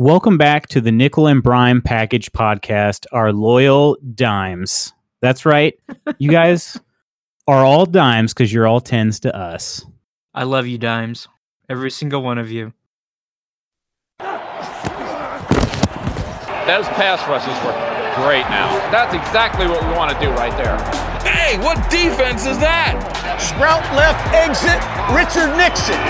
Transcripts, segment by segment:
Welcome back to the Nickel and Brime Package Podcast, our loyal dimes. That's right. You guys are all dimes because you're all tens to us. I love you, Dimes. Every single one of you. Those pass rushes were great now. That's exactly what we want to do right there. Hey, what defense is that? Sprout left exit, Richard Nixon.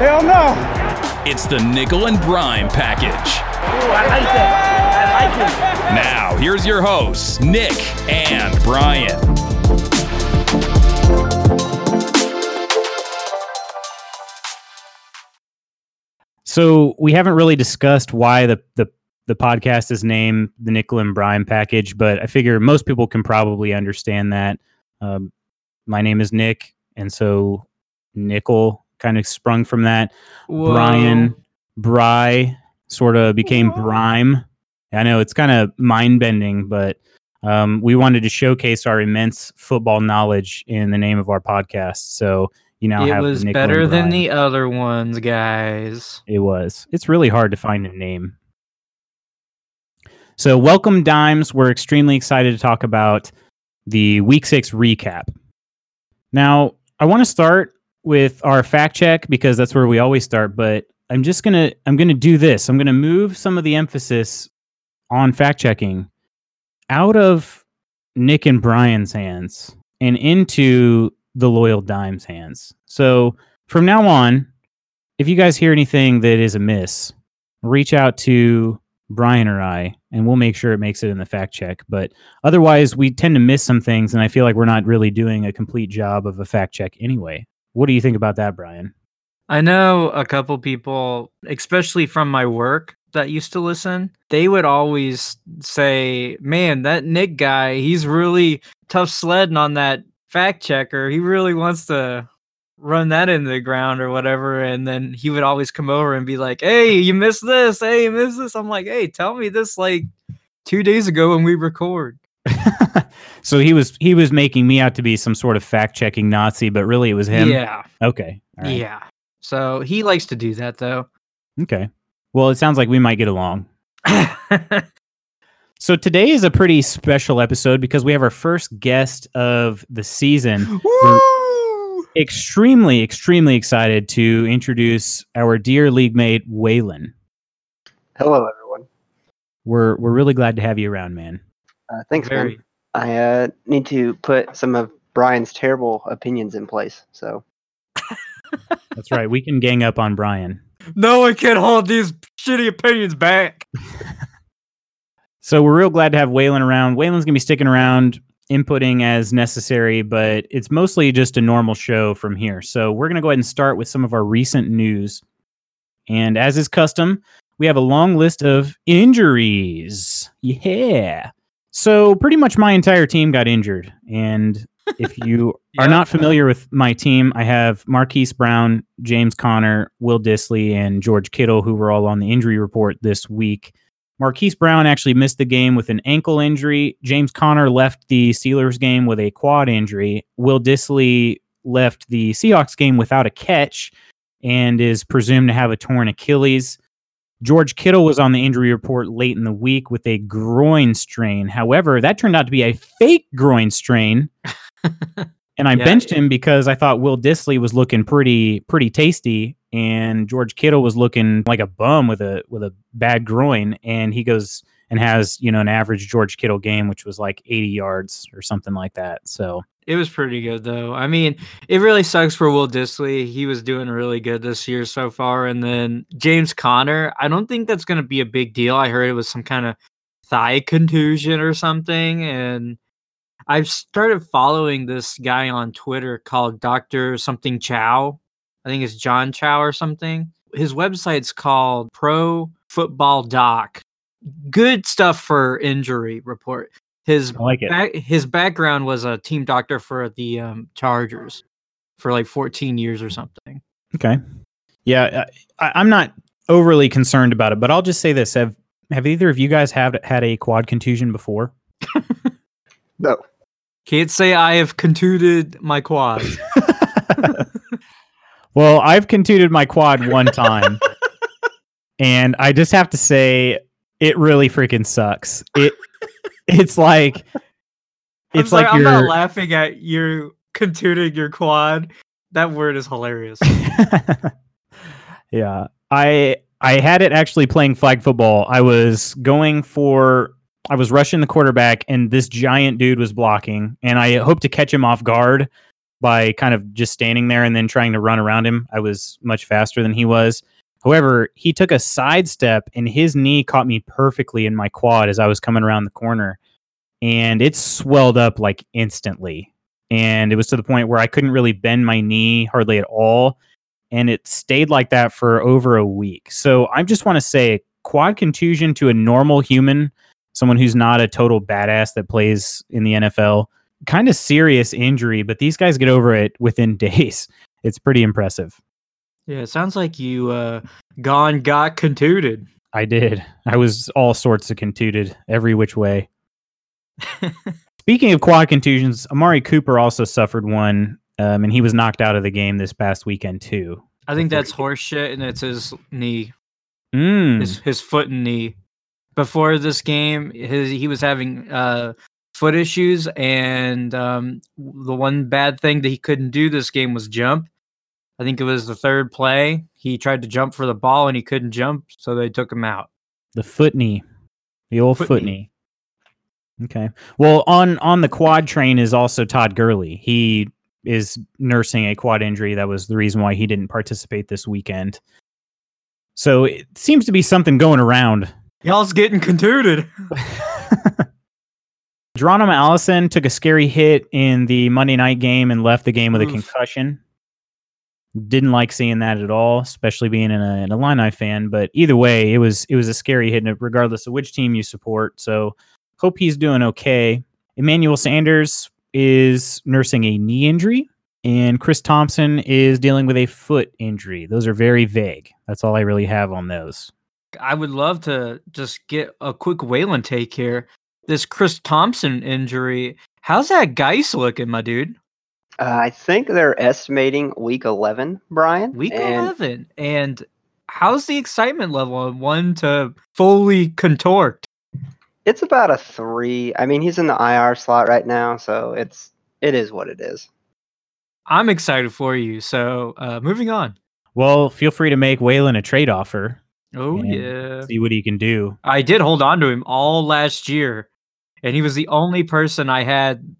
Hell no. It's the Nickel and Brime package. Ooh, I like that. I like it. Now, here's your hosts, Nick and Brian. So we haven't really discussed why the the the podcast is named the Nickel and Brime Package, but I figure most people can probably understand that. Um, my name is Nick, and so Nickel kind of sprung from that. Brian Bry sort of became Brime. I know it's kind of mind bending, but um, we wanted to showcase our immense football knowledge in the name of our podcast. So you now it was better than the other ones, guys. It was. It's really hard to find a name. So, welcome, Dimes. We're extremely excited to talk about the week six recap. Now, I want to start with our fact check because that's where we always start, but I'm just going to I'm going to do this. I'm going to move some of the emphasis on fact checking out of Nick and Brian's hands and into the loyal Dimes hands. So, from now on, if you guys hear anything that is amiss, reach out to Brian or I, and we'll make sure it makes it in the fact check. But otherwise, we tend to miss some things, and I feel like we're not really doing a complete job of a fact check anyway. What do you think about that, Brian? I know a couple people, especially from my work, that used to listen. They would always say, "Man, that Nick guy, he's really tough sledding on that fact checker. He really wants to run that into the ground or whatever." And then he would always come over and be like, "Hey, you missed this. Hey, you missed this." I'm like, "Hey, tell me this like two days ago when we record." so he was he was making me out to be some sort of fact checking Nazi, but really it was him. Yeah, Okay. all right. yeah. So he likes to do that though. Okay. Well, it sounds like we might get along. So today is a pretty special episode because we have our first guest of the season. Woo! extremely, extremely excited to introduce our dear league mate Waylon. Hello, everyone. We're we're really glad to have you around, man. Uh, thanks, Very. man. I uh, need to put some of Brian's terrible opinions in place. So, That's right. We can gang up on Brian. No one can hold these shitty opinions back. So we're real glad to have Waylon around. Waylon's gonna be sticking around, inputting as necessary, but it's mostly just a normal show from here. So we're gonna go ahead and start with some of our recent news. And as is custom, we have a long list of injuries. Yeah. So pretty much my entire team got injured. And if you are not familiar with my team, I have Marquise Brown, James Conner, Will Dissly, and George Kittle, who were all on the injury report this week. Marquise Brown actually missed the game with an ankle injury. James Conner left the Steelers game with a quad injury. Will Dissly left the Seahawks game without a catch and is presumed to have a torn Achilles. George Kittle was on the injury report late in the week with a groin strain. However, that turned out to be a fake groin strain. and I Yeah. benched him because I thought Will Dissly was looking pretty pretty tasty and George Kittle was looking like a bum with a with a bad groin and he goes and has, you know, an average George Kittle game which was like 80 yards or something like that. So, It was pretty good though. I mean, it really sucks for Will Dissly. He was doing really good this year so far. And then James Conner, I don't think that's going to be a big deal. I heard it was some kind of thigh contusion or something. And I've started following this guy on Twitter called Dr. something Chow. I think it's John Chow or something. His website's called Pro Football Doc. Good stuff for injury report. His I like it. back, his background was a team doctor for the um, Chargers for like 14 years or something. Okay. Yeah, I, I'm not overly concerned about it, but I'll just say this: have have either of you guys have had a quad contusion before? no. Can't say I have contuted my quads. well, I've contuted my quad one time, and I just have to say, it really freaking sucks. It it's like it's sorry, like I'm not laughing at you contouring your quad. That word is hilarious. yeah. I I had it actually playing flag football. I was going for I was rushing the quarterback and this giant dude was blocking and I hoped to catch him off guard by kind of just standing there and then trying to run around him. I was much faster than he was. However, he took a sidestep and his knee caught me perfectly in my quad as I was coming around the corner and it swelled up like instantly. And it was to the point where I couldn't really bend my knee hardly at all and it stayed like that for over a week. So I just want to say quad contusion to a normal human, someone who's not a total badass that plays in the NFL, kind of serious injury, but these guys get over it within days. It's pretty impressive. Yeah, it sounds like you uh gone got contuted. I did. I was all sorts of contuted every which way. Speaking of quad contusions, Amari Cooper also suffered one, um, and he was knocked out of the game this past weekend too. I think that's horseshit, and it's his knee, Mm. his his foot and knee. Before this game, his he was having uh foot issues, and um the one bad thing that he couldn't do this game was jump. I think it was the third play. He tried to jump for the ball and he couldn't jump, so they took him out. The foot knee, the old Foot foot, knee. knee. Okay. Well, on on the quad train is also Todd Gurley. He is nursing a quad injury. That was the reason why he didn't participate this weekend. So it seems to be something going around. Y'all's getting contuted. Geronimo Allison took a scary hit in the Monday night game and left the game with a concussion. Didn't like seeing that at all, especially being in an Illini fan. But either way, it was it was a scary hit, regardless of which team you support. So hope he's doing okay. Emmanuel Sanders is nursing a knee injury, and Chris Thompson is dealing with a foot injury. Those are very vague. That's all I really have on those. I would love to just get a quick Waylon take here. This Chris Thompson injury, how's that Geis looking, my dude? Uh, I think they're estimating week 11, Brian. Week and 11. And how's the excitement level on one to fully contort? It's about a three. I mean, he's in the IR slot right now, so it's it is what it is. I'm excited for you. So, uh, moving on. Well, feel free to make Waylon a trade offer. Oh, yeah. See what he can do. I did hold on to him all last year, and he was the only person I had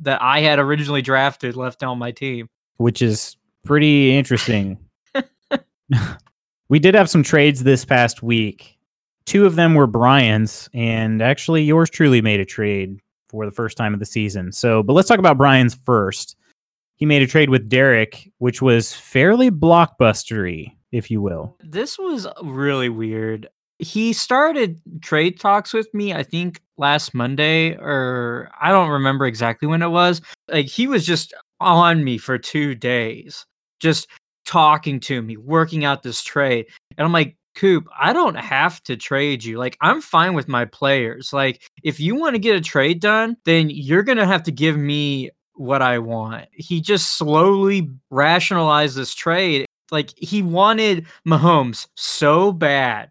that I had originally drafted left on my team. which is pretty interesting. we did have some trades this past week. Two of them were Brian's, and actually, yours truly made a trade for the first time of the season. So, but let's talk about Brian's first. He made a trade with Derek, which was fairly blockbustery, if you will. This was really weird. He started trade talks with me, I think last Monday, or I don't remember exactly when it was. Like he was just on me for two days, just talking to me, working out this trade. And I'm like, Coop, I don't have to trade you. Like, I'm fine with my players. Like, if you want to get a trade done, then you're to have to give me what I want. He just slowly rationalized this trade. Like, he wanted Mahomes so bad,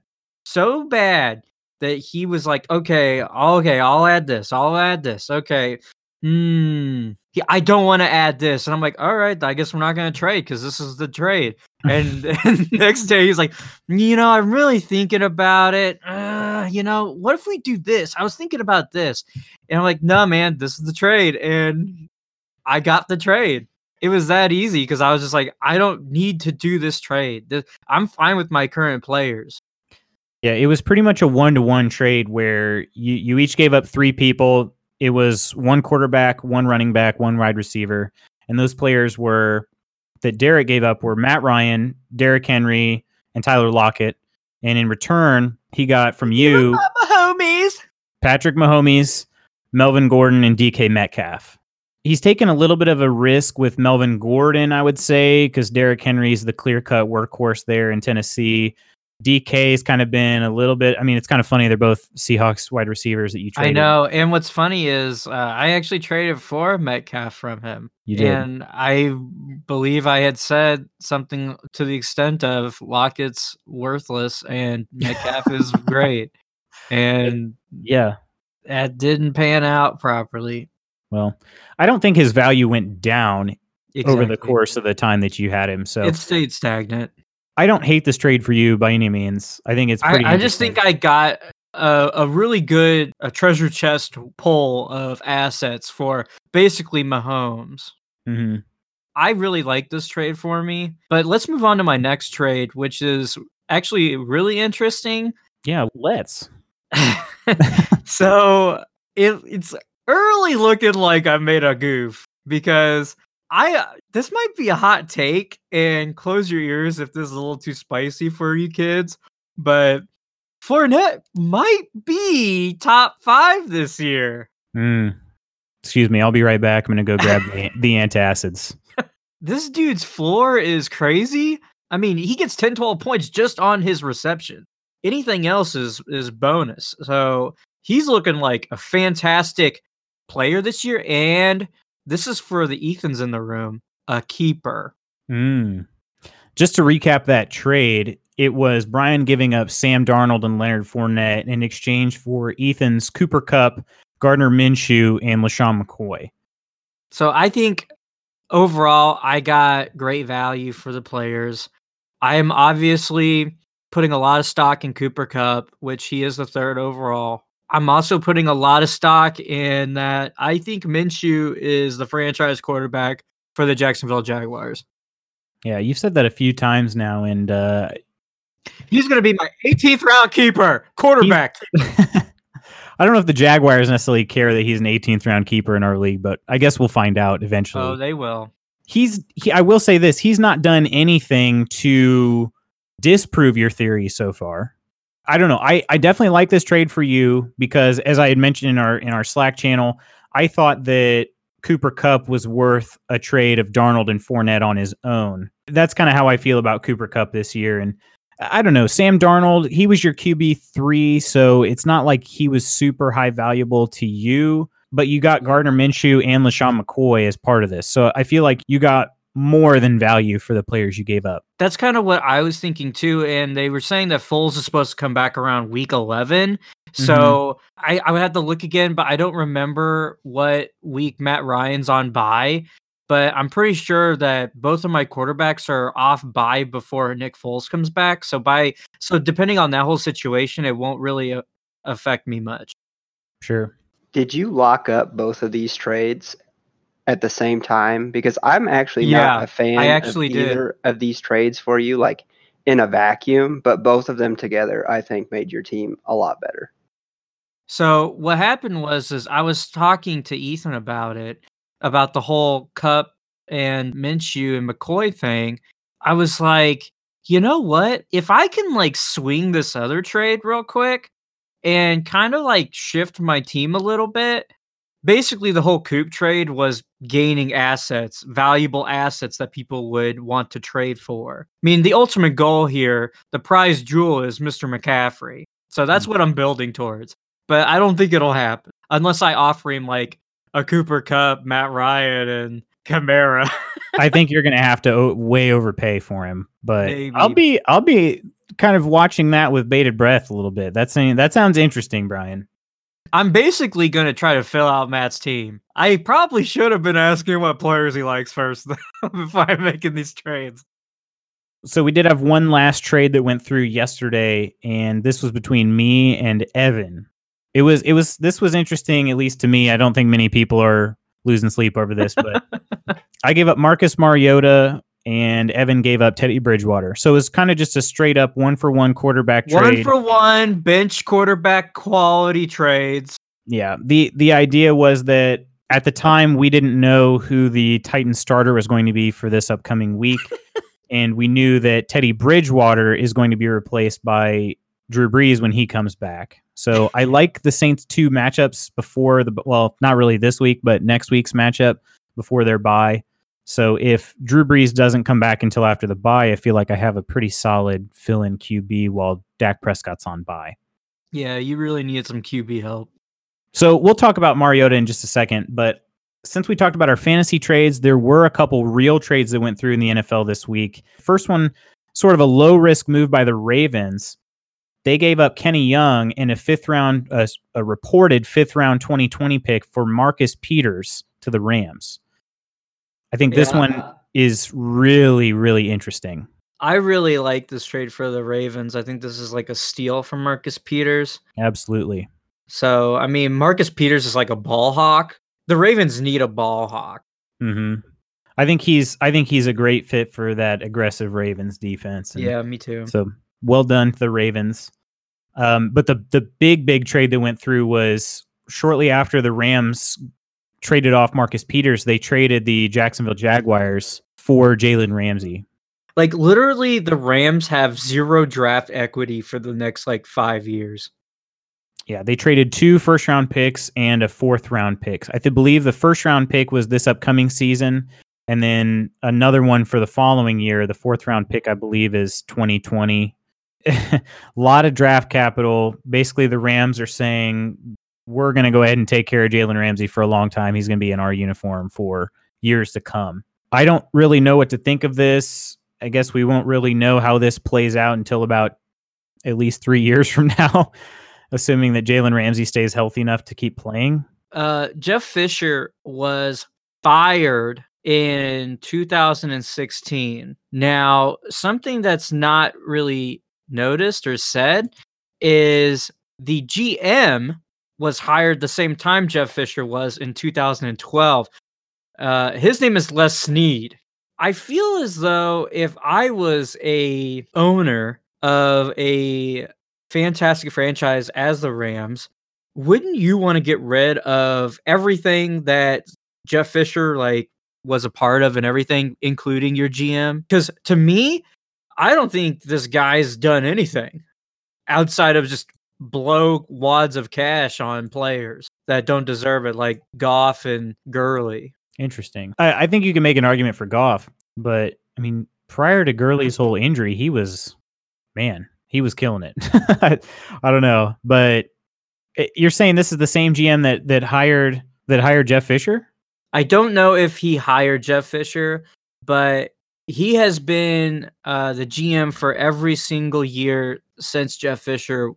so bad that he was like, okay, okay, I'll add this, I'll add this. Okay. Hmm. I don't want to add this. And I'm like, all right, I guess we're not going to trade because this is the trade. And, and next day he's like, you know, I'm really thinking about it. Uh, you know, what if we do this? I was thinking about this. And I'm like, no, man, this is the trade. And I got the trade. It was that easy because I was just like, I don't need to do this trade. I'm fine with my current players. Yeah, it was pretty much a one to one trade where you, you each gave up three people. It was one quarterback, one running back, one wide receiver. And those players were that Derek gave up were Matt Ryan, Derrick Henry, and Tyler Lockett. And in return, he got from you homies. Patrick Mahomes, Melvin Gordon, and DK Metcalf. He's taken a little bit of a risk with Melvin Gordon, I would say, because Derrick Henry is the clear cut workhorse there in Tennessee. DK's kind of been a little bit. I mean, it's kind of funny. They're both Seahawks wide receivers that you trade I know. And what's funny is uh, I actually traded for Metcalf from him. You did. And I believe I had said something to the extent of Lockett's worthless and Metcalf is great. And Yeah. that didn't pan out properly. Well, I don't think his value went down over the course of the time that you had him. So It stayed stagnant. I don't hate this trade for you by any means. I think it's I, pretty. I just think I got a, a really good a treasure chest pull of assets for basically Mahomes. hmm I really like this trade for me. But let's move on to my next trade, which is actually really interesting. Yeah, let's. so it, it's early looking like I made a goof because I uh, this might be a hot take and close your ears if this is a little too spicy for you kids, but Fournette might be top five this year. Mm. Excuse me. I'll be right back. I'm going to go grab the, the antacids. This dude's floor is crazy. I mean, he gets 10, 12 points just on his reception. Anything else is is bonus. So he's looking like a fantastic player this year. And this is for the Ethans in the room, a keeper. Mm. Just to recap that trade, it was Brian giving up Sam Darnold and Leonard Fournette in exchange for Ethan's Cooper Kupp, Gardner Minshew, and LeSean McCoy. So I think overall, I got great value for the players. I am obviously putting a lot of stock in Cooper Kupp, which he is the third overall. I'm also putting a lot of stock in that I think Minshew is the franchise quarterback for the Jacksonville Jaguars. Yeah, you've said that a few times now, and uh, He's going to be my 18th round keeper, quarterback. I don't know if the Jaguars necessarily care that he's an 18th round keeper in our league, but I guess we'll find out eventually. Oh, they will. he's he, I will say this, he's not done anything to disprove your theory so far. I don't know. I, I definitely like this trade for you because as I had mentioned in our in our Slack channel, I thought that Cooper Kupp was worth a trade of Darnold and Fournette on his own. That's kind of how I feel about Cooper Kupp this year. And I don't know, Sam Darnold, he was your QB three, so it's not like he was super high valuable to you, but you got Gardner Minshew and LeSean McCoy as part of this. So I feel like you got more than value for the players you gave up. That's kind of what I was thinking too. And they were saying that Foles is supposed to come back around week 11. So I, I would have to look again, but I don't remember what week Matt Ryan's on by. But I'm pretty sure that both of my quarterbacks are off by before Nick Foles comes back. So by so depending on that whole situation, it won't really uh, affect me much. Sure. Did you lock up both of these trades at the same time? Because I'm actually Yeah, not a fan I actually of did. either of these trades for you, like in a vacuum, but both of them together, I think, made your team a lot better. So what happened was is I was talking to Ethan about it, about the whole Kupp and Minshew and McCoy thing. I was like, you know what? If I can like swing this other trade real quick and kind of like shift my team a little bit. Basically, the whole Coop trade was gaining assets, valuable assets that people would want to trade for. I mean, the ultimate goal here, the prize jewel is Mr. McCaffrey. So that's mm. what I'm building towards but I don't think it'll happen unless I offer him like a Cooper Kupp, Matt Ryan, and Kamara. I think you're going to have to o- way overpay for him, but I'll be I'll be kind of watching that with bated breath a little bit. That's that sounds interesting, Brian. I'm basically going to try to fill out Matt's team. I probably should have been asking what players he likes first before I'm making these trades. So we did have one last trade that went through yesterday, and this was between me and Evan. It was it was this was interesting, at least to me. I don't think many people are losing sleep over this, but I gave up Marcus Mariota and Evan gave up Teddy Bridgewater. So it was kind of just a straight up one for one quarterback One for one bench quarterback quality trades. Yeah. The the idea was that at the time we didn't know who the Titan starter was going to be for this upcoming week. and we knew that Teddy Bridgewater is going to be replaced by Drew Brees when he comes back. So I like the Saints two matchups before the well, not really this week, but next week's matchup before their bye. So if Drew Brees doesn't come back until after the bye, I feel like I have a pretty solid fill in QB while Dak Prescott's on bye. Yeah, you really need some QB help. So we'll talk about Mariota in just a second, but since we talked about our fantasy trades, there were a couple real trades that went through in the NFL this week. First one, sort of a low risk move by the Ravens. They gave up Kenny Young in a fifth round, uh, a reported fifth round 2020 pick for Marcus Peters to the Rams. I think this Yeah. one is really, really interesting. I really like this trade for the Ravens. I think this is like a steal from Marcus Peters. Absolutely. So, I mean, Marcus Peters is like a ball hawk. The Ravens need a ball hawk. hmm I think he's I think he's a great fit for that aggressive Ravens defense. and Yeah, me too. So well done to the Ravens. Um, but the the big big trade that went through was shortly after the Rams traded off Marcus Peters. They traded the Jacksonville Jaguars for Jalen Ramsey. Like literally the Rams have zero draft equity for the next like 5 years. Yeah, they traded two first round picks and a fourth round pick. I th- believe the first round pick was this upcoming season, and then another one for the following year. The fourth round pick, I believe, is 2020. a lot of draft capital. Basically, the Rams are saying we're going to go ahead and take care of Jalen Ramsey for a long time. He's going to be in our uniform for years to come. I don't really know what to think of this. I guess we won't really know how this plays out until about at least three years from now assuming that Jalen Ramsey stays healthy enough to keep playing. Uh Jeff Fisher was fired in 2016. Now, something that's not really noticed or said is the GM was hired the same time Jeff Fisher was in 2012. Uh, his name is Les Snead. I feel as though if I was a owner of a fantastic franchise as the Rams, wouldn't you want to get rid of everything that Jeff Fisher like was a part of and everything, including your GM? Because to me, I don't think this guy's done anything outside of just blow wads of cash on players that don't deserve it, like Goff and Gurley. Interesting. I, I think you can make an argument for Goff, but I mean, prior to Gurley's whole injury, he was, man, he was killing it. I, I don't know, but it- you're saying this is the same GM that that hired that hired Jeff Fisher? I don't know if he hired Jeff Fisher, but he has been uh, the GM for every single year since Jeff Fisher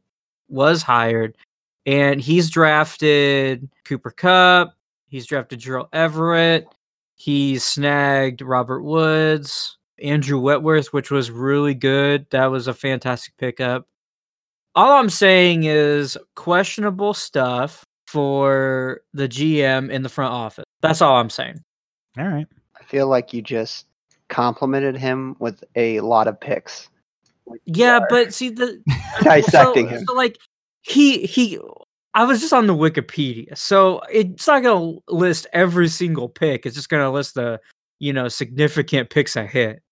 was hired. And he's drafted Cooper Kupp, he's drafted Gerald Everett, he's snagged Robert Woods, Andrew Whitworth, which was really good. That was a fantastic pickup. All I'm saying is questionable stuff for the GM in the front office. That's all I'm saying. All right. I feel like you just complimented him with a lot of picks. Yeah, but see the uh, Dissecting so, him. So like he he I was just on the Wikipedia. So it's not gonna list every single pick. It's just gonna list the you know significant picks I hit.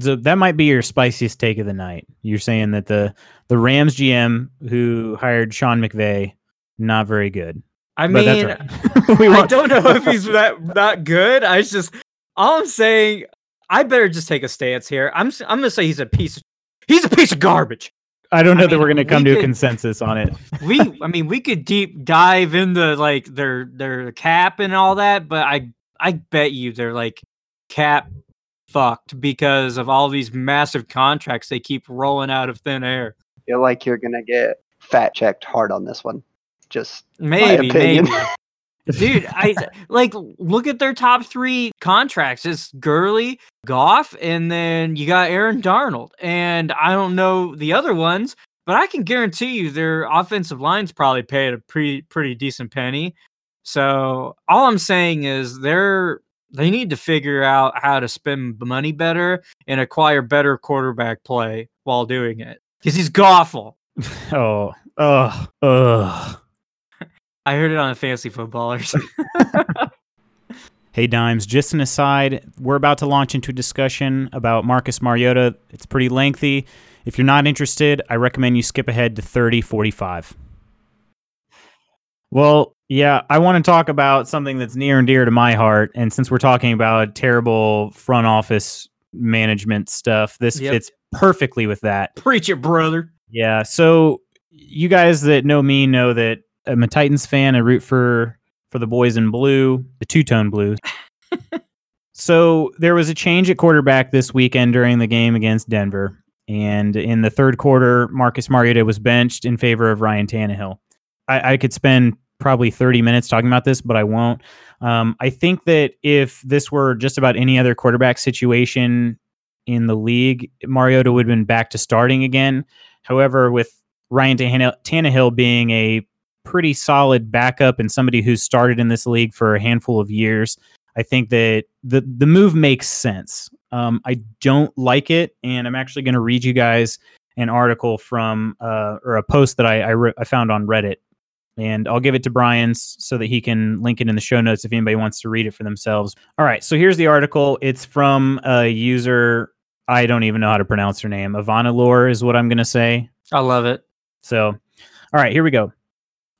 So that might be your spiciest take of the night. You're saying that the the Rams GM who hired Sean McVay not very good. I But mean that's right. we I don't know if he's that that good. I just all I'm saying I better just take a stance here. I'm s- I'm gonna say he's a piece of he's a piece of garbage. I don't know I that we're going to come we to a consensus on it. we I mean we could deep dive into like their their cap and all that, but I I bet you they're like cap fucked because of all these massive contracts they keep rolling out of thin air. feel like you're gonna get fat checked hard on this one. Just Maybe, opinion. maybe. Dude, I like look at their top three contracts. It's Gurley, Goff, and then you got Aaron Donald. And I don't know the other ones, but I can guarantee you their offensive line's probably paid a pretty pretty decent penny. So all I'm saying is they're they need to figure out how to spend money better and acquire better quarterback play while doing it. Because he's awful. Oh, oh, oh. I heard it on a Fantasy Footballers. Hey Dimes, just an aside, we're about to launch into a discussion about Marcus Mariota. It's pretty lengthy. If you're not interested, I recommend you skip ahead to 3045. Well, Yeah, I want to talk about something that's near and dear to my heart. And since we're talking about terrible front office management stuff, this Yep. fits perfectly with that. Preach it, brother. Yeah. So you guys that know me know that I'm a Titans fan. I root for for the boys in blue, the two tone blue. so there was a change at quarterback this weekend during the game against Denver, and in the third quarter, Marcus Mariota was benched in favor of Ryan Tannehill. I, I could spend probably 30 minutes talking about this, but I won't. Um, I think that if this were just about any other quarterback situation in the league, Mariota would have been back to starting again. However, with Ryan Tannehill being a pretty solid backup and somebody who's started in this league for a handful of years, I think that the the move makes sense. Um, I don't like it, and I'm actually going to read you guys an article from uh, or a post that I I, re- I found on Reddit, and I'll give it to Brian so that he can link it in the show notes if anybody wants to read it for themselves. All right, so here's the article. It's from a user. I don't even know how to pronounce her name. Avanalore is what I'm going to say. I love it. So, all right, here we go.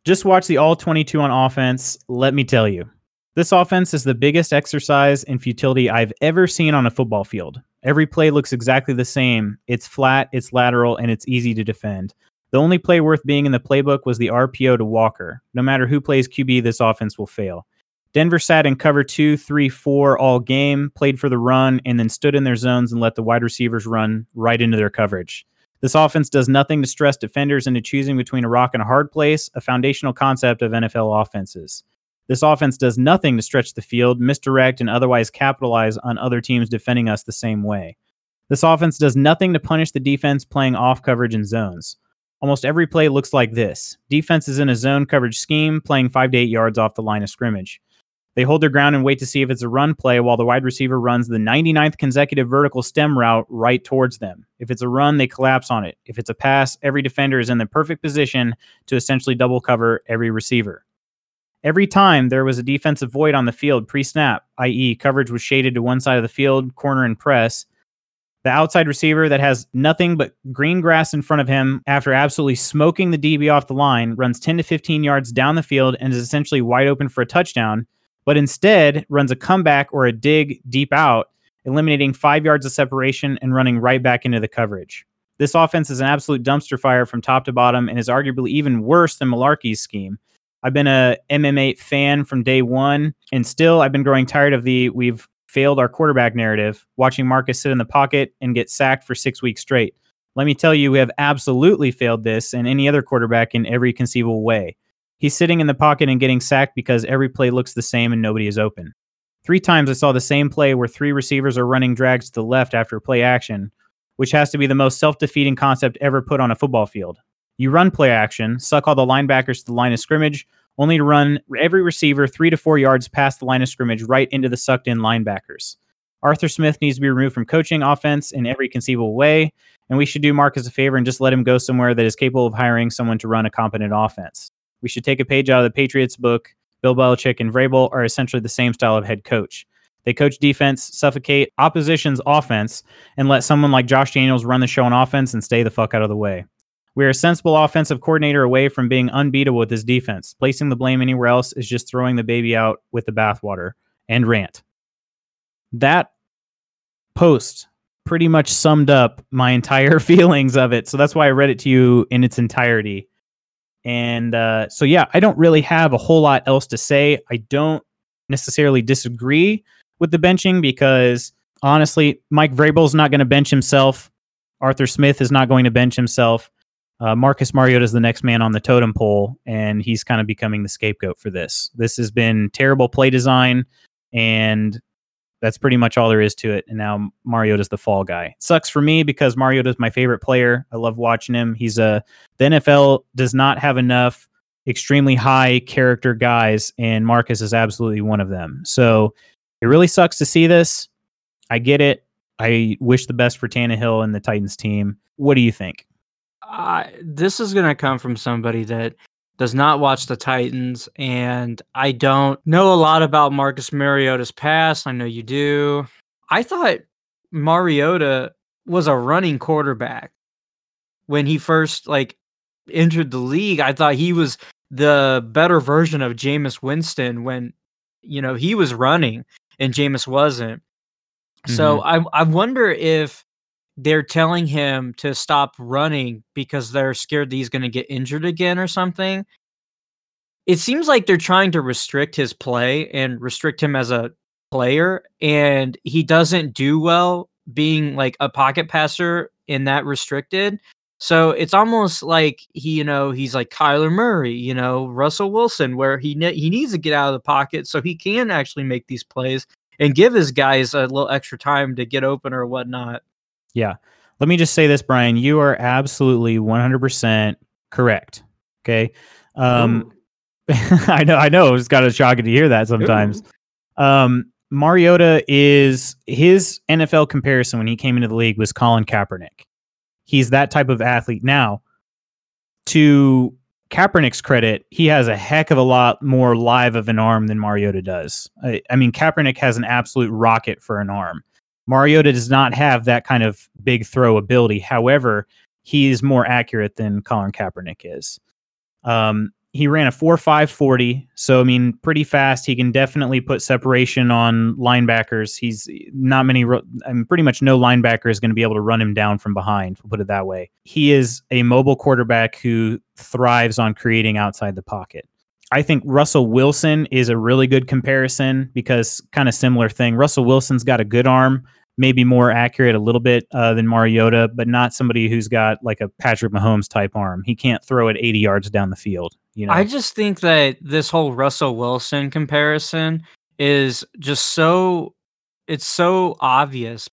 Just watch the all 22 on offense. Let me tell you, this offense is the biggest exercise in futility I've ever seen on a football field. Every play looks exactly the same. It's flat, it's lateral, and it's easy to defend. The only play worth being in the playbook was the RPO to Walker. No matter who plays QB, this offense will fail. Denver sat in cover two, three, four all game, played for the run, and then stood in their zones and let the wide receivers run right into their coverage. This offense does nothing to stress defenders into choosing between a rock and a hard place, a foundational concept of NFL offenses. This offense does nothing to stretch the field, misdirect, and otherwise capitalize on other teams defending us the same way. This offense does nothing to punish the defense playing off coverage and zones. Almost every play looks like this defense is in a zone coverage scheme, playing five to eight yards off the line of scrimmage. They hold their ground and wait to see if it's a run play while the wide receiver runs the 99th consecutive vertical stem route right towards them. If it's a run, they collapse on it. If it's a pass, every defender is in the perfect position to essentially double cover every receiver. Every time there was a defensive void on the field pre snap, i.e., coverage was shaded to one side of the field, corner and press, the outside receiver that has nothing but green grass in front of him after absolutely smoking the DB off the line runs 10 to 15 yards down the field and is essentially wide open for a touchdown but instead runs a comeback or a dig deep out, eliminating five yards of separation and running right back into the coverage. This offense is an absolute dumpster fire from top to bottom and is arguably even worse than Mularkey's scheme. I've been a MM8 fan from day one, and still I've been growing tired of the we've failed our quarterback narrative, watching Marcus sit in the pocket and get sacked for six weeks straight. Let me tell you, we have absolutely failed this and any other quarterback in every conceivable way. He's sitting in the pocket and getting sacked because every play looks the same and nobody is open. Three times I saw the same play where three receivers are running drags to the left after play action, which has to be the most self defeating concept ever put on a football field. You run play action, suck all the linebackers to the line of scrimmage, only to run every receiver three to four yards past the line of scrimmage right into the sucked in linebackers. Arthur Smith needs to be removed from coaching offense in every conceivable way, and we should do Marcus a favor and just let him go somewhere that is capable of hiring someone to run a competent offense. We should take a page out of the Patriots book. Bill Belichick and Vrabel are essentially the same style of head coach. They coach defense, suffocate opposition's offense, and let someone like Josh Daniels run the show on offense and stay the fuck out of the way. We are a sensible offensive coordinator away from being unbeatable with this defense. Placing the blame anywhere else is just throwing the baby out with the bathwater. And rant. That post pretty much summed up my entire feelings of it. So that's why I read it to you in its entirety. And uh, so, yeah, I don't really have a whole lot else to say. I don't necessarily disagree with the benching because honestly, Mike Vrabel's not going to bench himself. Arthur Smith is not going to bench himself. Uh, Marcus Mariota is the next man on the totem pole, and he's kind of becoming the scapegoat for this. This has been terrible play design, and that's pretty much all there is to it. And now Mariota's the fall guy. sucks for me because Mariota's my favorite player. I love watching him. He's a the NFL does not have enough extremely high character guys, and Marcus is absolutely one of them. So it really sucks to see this. I get it. I wish the best for Tannehill and the Titans team. What do you think? Uh, this is going to come from somebody that does not watch the Titans, and I don't know a lot about Marcus Mariota's past. I know you do. I thought Mariota was a running quarterback when he first like entered the league. I thought he was the better version of Jameis Winston when you know he was running and Jameis wasn't. So mm-hmm. I I wonder if they're telling him to stop running because they're scared that he's going to get injured again or something. It seems like they're trying to restrict his play and restrict him as a player and he doesn't do well being like a pocket passer in that restricted. So it's almost like he, you know, he's like Kyler Murray, you know, Russell Wilson, where he ne- he needs to get out of the pocket so he can actually make these plays and give his guys a little extra time to get open or whatnot. Yeah. Let me just say this, Brian. You are absolutely 100% correct. Okay. Um, I know, I know. It's kind of shocking to hear that sometimes. Um, Mariota is his NFL comparison when he came into the league was Colin Kaepernick. He's that type of athlete. Now, to Kaepernick's credit, he has a heck of a lot more live of an arm than Mariota does. I, I mean, Kaepernick has an absolute rocket for an arm. Mariota does not have that kind of big throw ability. However, he is more accurate than Colin Kaepernick is. Um, he ran a 4.540, so I mean, pretty fast. He can definitely put separation on linebackers. He's not many, I mean, pretty much no linebacker is going to be able to run him down from behind. Put it that way. He is a mobile quarterback who thrives on creating outside the pocket. I think Russell Wilson is a really good comparison because kind of similar thing. Russell Wilson's got a good arm, maybe more accurate a little bit uh, than Mariota, but not somebody who's got like a Patrick Mahomes type arm. He can't throw it 80 yards down the field. You know, I just think that this whole Russell Wilson comparison is just so it's so obvious.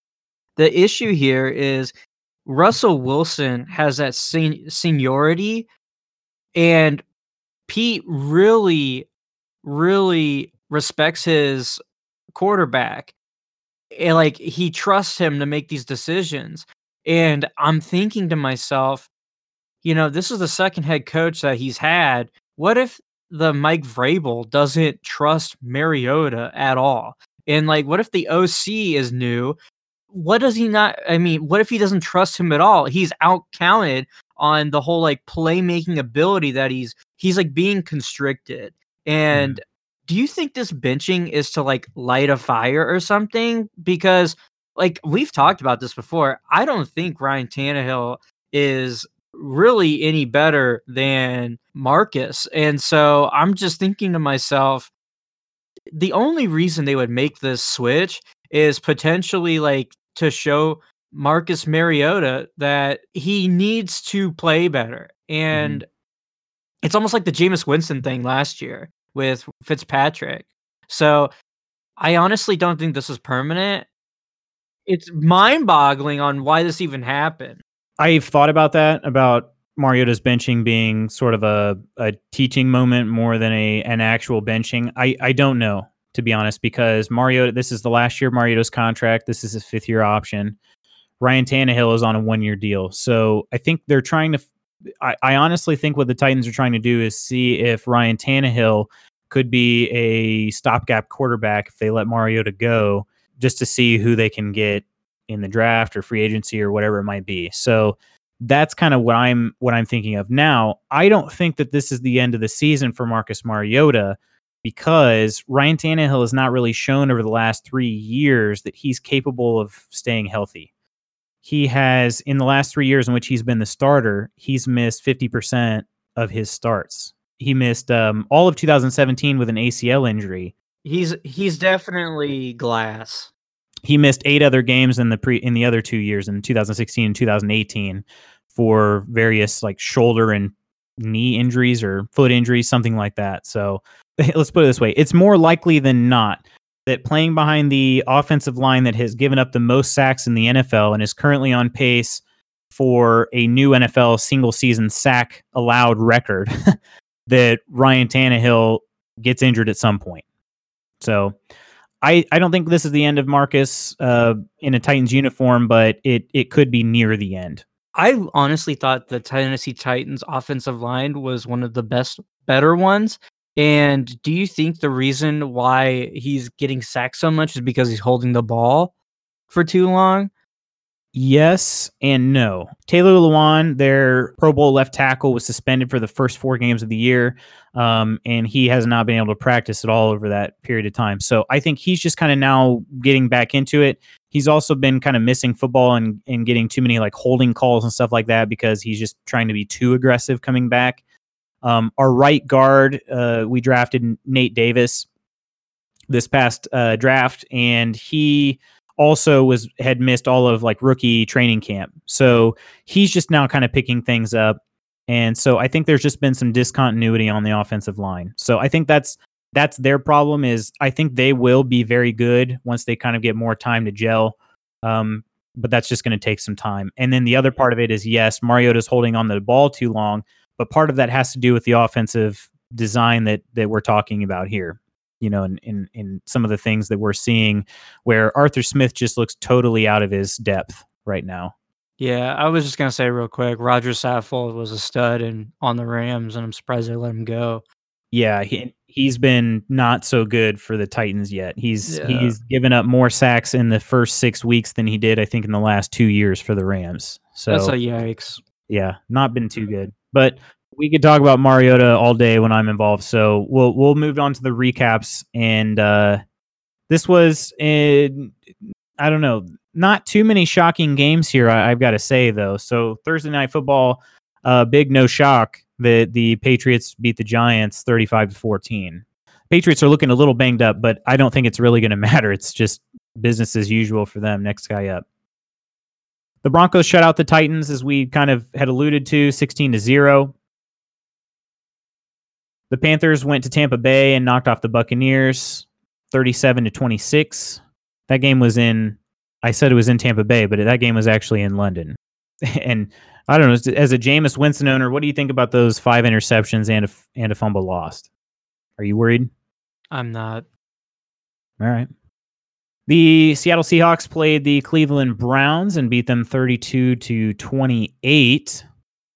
The issue here is Russell Wilson has that sen- seniority and Pete really really respects his quarterback. And like he trusts him to make these decisions. And I'm thinking to myself, you know, this is the second head coach that he's had. What if the Mike Vrabel doesn't trust Mariota at all? And like, what if the OC is new? What does he not? I mean, what if he doesn't trust him at all? He's outcounted on the whole like playmaking ability that he's he's like being constricted. Mm-hmm. And do you think this benching is to like light a fire or something? Because like we've talked about this before, I don't think Ryan Tannehill is really any better than Marcus. And so I'm just thinking to myself, the only reason they would make this switch is potentially like to show Marcus Mariota that he needs to play better. And mm-hmm. it's almost like the Jameis Winston thing last year with Fitzpatrick. So I honestly don't think this is permanent. It's mind boggling on why this even happened. I've thought about that about Mariota's benching being sort of a, a teaching moment more than a an actual benching. I, I don't know to be honest because Mariota this is the last year of Mariota's contract. This is his fifth year option. Ryan Tannehill is on a one year deal, so I think they're trying to. I, I honestly think what the Titans are trying to do is see if Ryan Tannehill could be a stopgap quarterback if they let Mariota go, just to see who they can get in the draft or free agency or whatever it might be. So that's kind of what I'm what I'm thinking of now. I don't think that this is the end of the season for Marcus Mariota because Ryan Tannehill has not really shown over the last three years that he's capable of staying healthy. He has, in the last three years in which he's been the starter, he's missed 50% of his starts. He missed um, all of 2017 with an ACL injury. He's he's definitely glass. He missed eight other games in the pre in the other two years in 2016 and 2018 for various like shoulder and knee injuries or foot injuries, something like that. So let's put it this way: it's more likely than not that playing behind the offensive line that has given up the most sacks in the NFL and is currently on pace for a new NFL single season sack allowed record, that Ryan Tannehill gets injured at some point. So I, I don't think this is the end of Marcus uh, in a Titans uniform, but it, it could be near the end. I honestly thought the Tennessee Titans offensive line was one of the best, better ones. And do you think the reason why he's getting sacked so much is because he's holding the ball for too long? Yes and no. Taylor Lewan, their Pro Bowl left tackle, was suspended for the first four games of the year, um, and he has not been able to practice at all over that period of time. So I think he's just kind of now getting back into it. He's also been kind of missing football and, and getting too many like holding calls and stuff like that because he's just trying to be too aggressive coming back. Um, our right guard, uh, we drafted Nate Davis this past uh, draft, and he also was had missed all of like rookie training camp. So he's just now kind of picking things up. And so I think there's just been some discontinuity on the offensive line. So I think that's that's their problem is I think they will be very good once they kind of get more time to gel. Um, but that's just going to take some time. And then the other part of it is yes, Mariota's holding on the ball too long, but part of that has to do with the offensive design that that we're talking about here you know, in, in, in some of the things that we're seeing where Arthur Smith just looks totally out of his depth right now. Yeah, I was just gonna say real quick, Rodger Saffold was a stud and on the Rams, and I'm surprised they let him go. Yeah, he he's been not so good for the Titans yet. He's Yeah. he's given up more sacks in the first six weeks than he did, I think, in the last two years for the Rams. So That's a yikes. yeah, not been too mm. good. But we could talk about Mariota all day when I'm involved. So we'll we'll move on to the recaps. And uh, this was in, I don't know, not too many shocking games here. I, I've got to say though. So Thursday night football, uh, big no shock that the Patriots beat the Giants 35 to 14. Patriots are looking a little banged up, but I don't think it's really going to matter. It's just business as usual for them. Next guy up. The Broncos shut out the Titans, as we kind of had alluded to, 16 to 0. The Panthers went to Tampa Bay and knocked off the Buccaneers 37 to 26. That game was in, I said it was in Tampa Bay, but that game was actually in London. And I don't know, as- a Jameis Winston owner, what do you think about those five interceptions and a, and a fumble lost? Are you worried? I'm not. All right. The Seattle Seahawks played the Cleveland Browns and beat them 32 to 28.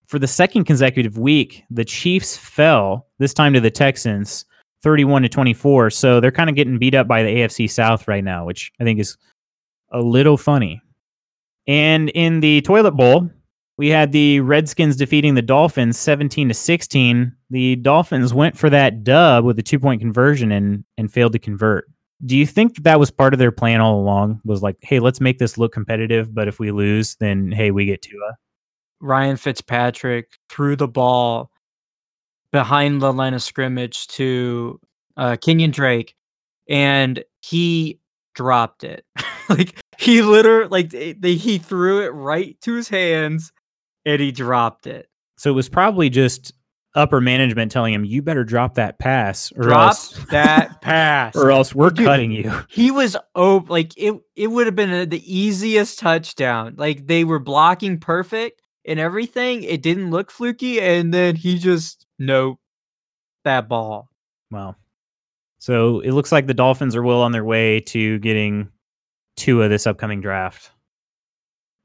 For the second consecutive week, the Chiefs fell, this time to the Texans, 31 to 24. So they're kind of getting beat up by the AFC South right now, which I think is a little funny. And in the Toilet Bowl, we had the Redskins defeating the Dolphins 17 to 16. The Dolphins went for that dub with a two point conversion and, and failed to convert. Do you think that, was part of their plan all along? Was like, hey, let's make this look competitive, but if we lose, then hey, we get Tua. Ryan Fitzpatrick threw the ball behind the line of scrimmage to uh, Kenyan Drake, and he dropped it. like he literally, like they, they- he threw it right to his hands, and he dropped it. So it was probably just upper management telling him, you better drop that pass, or Drop else, that pass. or else we're Dude, cutting you. He was oh like it it would have been a, the easiest touchdown. Like they were blocking perfect and everything. It didn't look fluky, and then he just nope that ball. Wow. So it looks like the Dolphins are well on their way to getting two of this upcoming draft.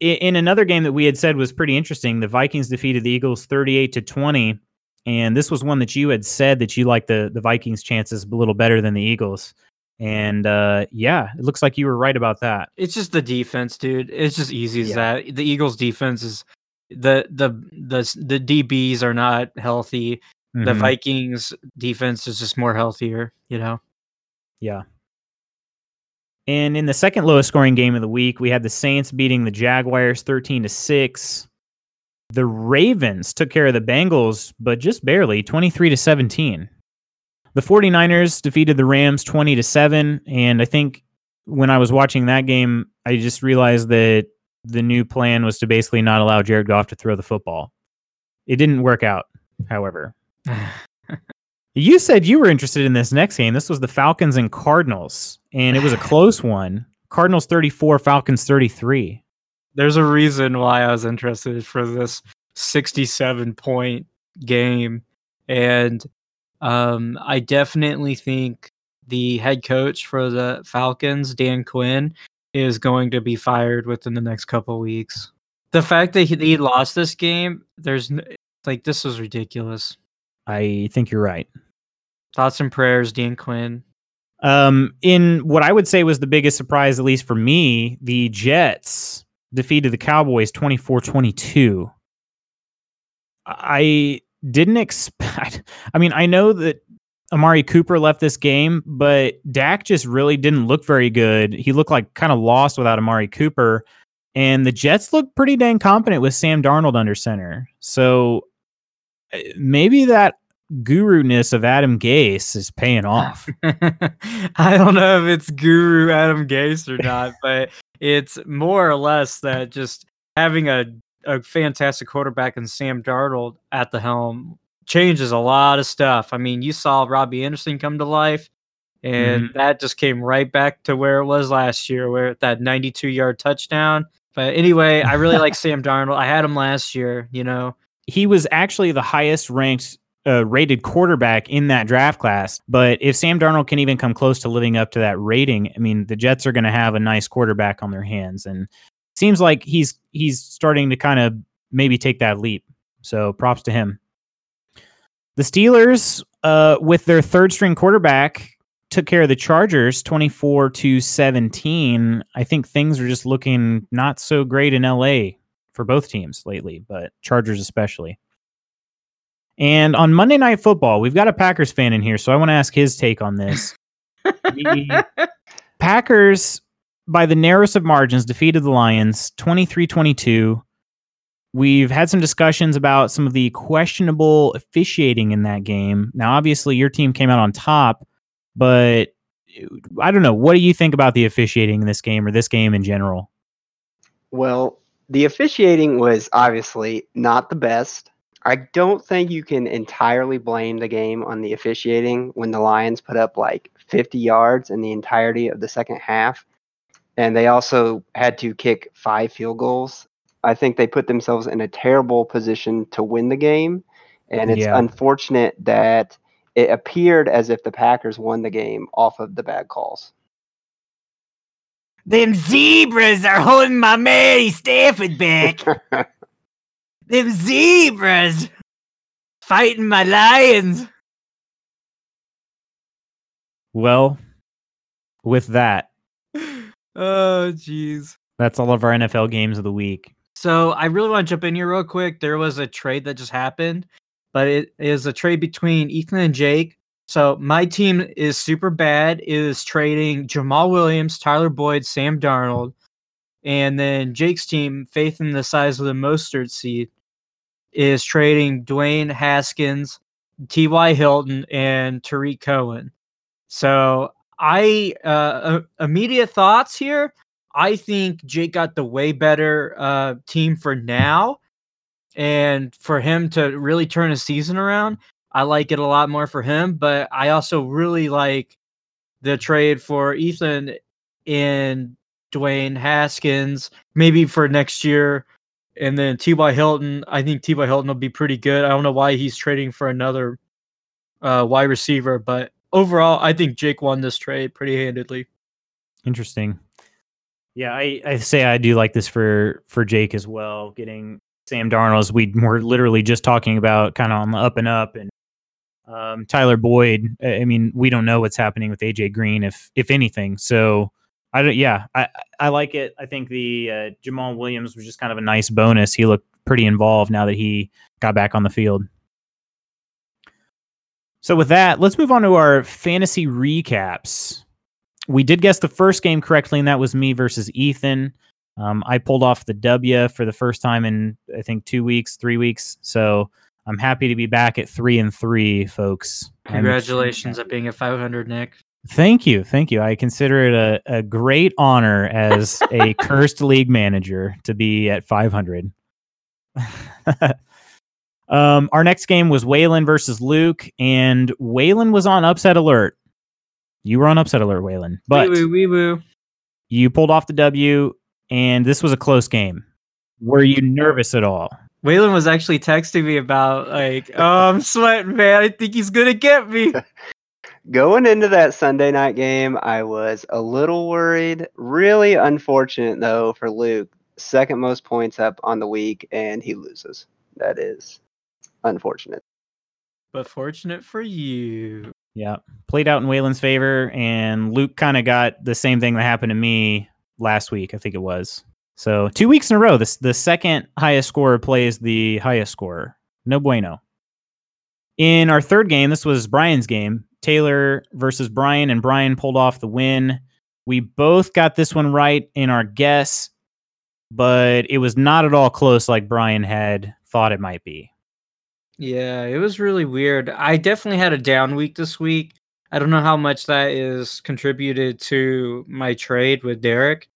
In another game that we had said was pretty interesting, the Vikings defeated the Eagles 38 to 20. And this was one that you had said that you like the, the Vikings' chances a little better than the Eagles. And uh, yeah, it looks like you were right about that. It's just the defense, dude. It's just easy as Yeah. that. The Eagles' defense is the the the the DBs are not healthy. The Mhm. Vikings' defense is just more healthier. You know. Yeah. And in the second lowest scoring game of the week, we had the Saints beating the Jaguars 13 to 6. The Ravens took care of the Bengals, but just barely, 23 to 17. The 49ers defeated the Rams 20 to 7, and I think when I was watching that game, I just realized that the new plan was to basically not allow Jared Goff to throw the football. It didn't work out, however. You said you were interested in this next game. This was the Falcons and Cardinals, and it was a close one. Cardinals 34, Falcons 33. There's a reason why I was interested for this 67 point game. And um, I definitely think the head coach for the Falcons, Dan Quinn, is going to be fired within the next couple weeks. The fact that he, he lost this game, there's like, this was ridiculous. I think you're right. Thoughts and prayers, Dan Quinn. Um, in what I would say was the biggest surprise, at least for me, the Jets defeated the Cowboys 24-22. I didn't expect I mean, I know that Amari Cooper left this game, but Dak just really didn't look very good. He looked like kind of lost without Amari Cooper. And the Jets look pretty dang competent with Sam Darnold under center. So eh, maybe that guru ness of Adam Gase is paying off. I don't know if it's guru Adam Gase or not, but it's more or less that just having a, a fantastic quarterback and Sam Darnold at the helm changes a lot of stuff. I mean, you saw Robbie Anderson come to life, and Mm-hmm. that just came right back to where it was last year, where that 92 yard touchdown. But anyway, I really like Sam Darnold. I had him last year, you know. he was actually the highest ranked uh, rated quarterback in that draft class. But if Sam Darnold can even come close to living up to that rating, I mean, the Jets are going to have a nice quarterback on their hands, and seems like he's he's starting to kind of maybe take that leap. So props to him. The Steelers, uh, with their third string quarterback, took care of the Chargers 24 to 17. I think things are just looking not so great in LA for both teams lately, but Chargers especially. And on Monday Night Football, we've got a Packers fan in here, so I want to ask his take on this. The Packers, by the narrowest of margins, defeated the Lions 23 22. We've had some discussions about some of the questionable officiating in that game. Now, obviously, your team came out on top, but I don't know. What do you think about the officiating in this game or this game in general? Well, the officiating was obviously not the best. I don't think you can entirely blame the game on the officiating when the Lions put up like 50 yards in the entirety of the second half. And they also had to kick five field goals. I think they put themselves in a terrible position to win the game. And it's Yeah. unfortunate that it appeared as if the Packers won the game off of the bad calls. Them zebras are holding my Mary Stafford back. Them zebras fighting my lions. Well, with that, Oh, jeez. that's all of our NFL games of the week. So I really want to jump in here real quick. There was a trade that just happened, but it is a trade between Ethan and Jake. So my team is super bad. It is trading Jamaal Williams, Tyler Boyd, Sam Darnold, and then Jake's team, Faith in the size of the mustard seed, is trading Dwayne Haskins, T.Y. Hilton, and Tarik Cohen. So I uh, uh, immediate thoughts here. I think Jake got the way better uh, team for now, and for him to really turn his season around, I like it a lot more for him. But I also really like the trade for Ethan and Dwayne Haskins, maybe for next year, and then T.Y. Hilton. I think T.Y. Hilton will be pretty good. I don't know why he's trading for another uh, wide receiver, but overall, I think Jake won this trade pretty handedly. Interesting. Yeah, I, I say I do like this for for Jake as well. Getting Sam Darnold, as we were literally just talking about, kind of on the up and up, and um, Tyler Boyd. I I mean, we don't know what's happening with AJ Green, if if anything. So I don't. Yeah, I I like it. I think the uh, Jamaal Williams was just kind of a nice bonus. He looked pretty involved now that he got back on the field. So with that, let's move on to our fantasy recaps we did guess the first game correctly, and that was me versus Ethan. Um, I pulled off the W for the first time in I think two weeks, three weeks. So I'm happy to be back at three and three, folks. Congratulations at being at 500, Nick. Thank you, thank you. I consider it a, a great honor as a cursed league manager to be at 500. um, our next game was Waylon versus Luke, and Waylon was on upset alert. You were on upset alert, Waylon, but wee woo, wee woo. you pulled off the W, and this was a close game. Were you nervous at all? Waylon was actually texting me about like, oh, I'm sweating, man. I think he's gonna get me. Going into that Sunday night game, I was a little worried. Really unfortunate though for Luke. Second most points up on the week, and he loses. That is unfortunate. but fortunate for you. Yeah, played out in Waylon's favor, and Luke kind of got the same thing that happened to me last week. I think it was. So two weeks in a row, this the second highest scorer plays the highest scorer. No bueno. In our third game, this was Brian's game. Taylor versus Brian, and Brian pulled off the win. We both got this one right in our guess, but it was not at all close like Brian had thought it might be. Yeah, it was really weird. I definitely had a down week this week. I don't know how much that is contributed to my trade with Derek,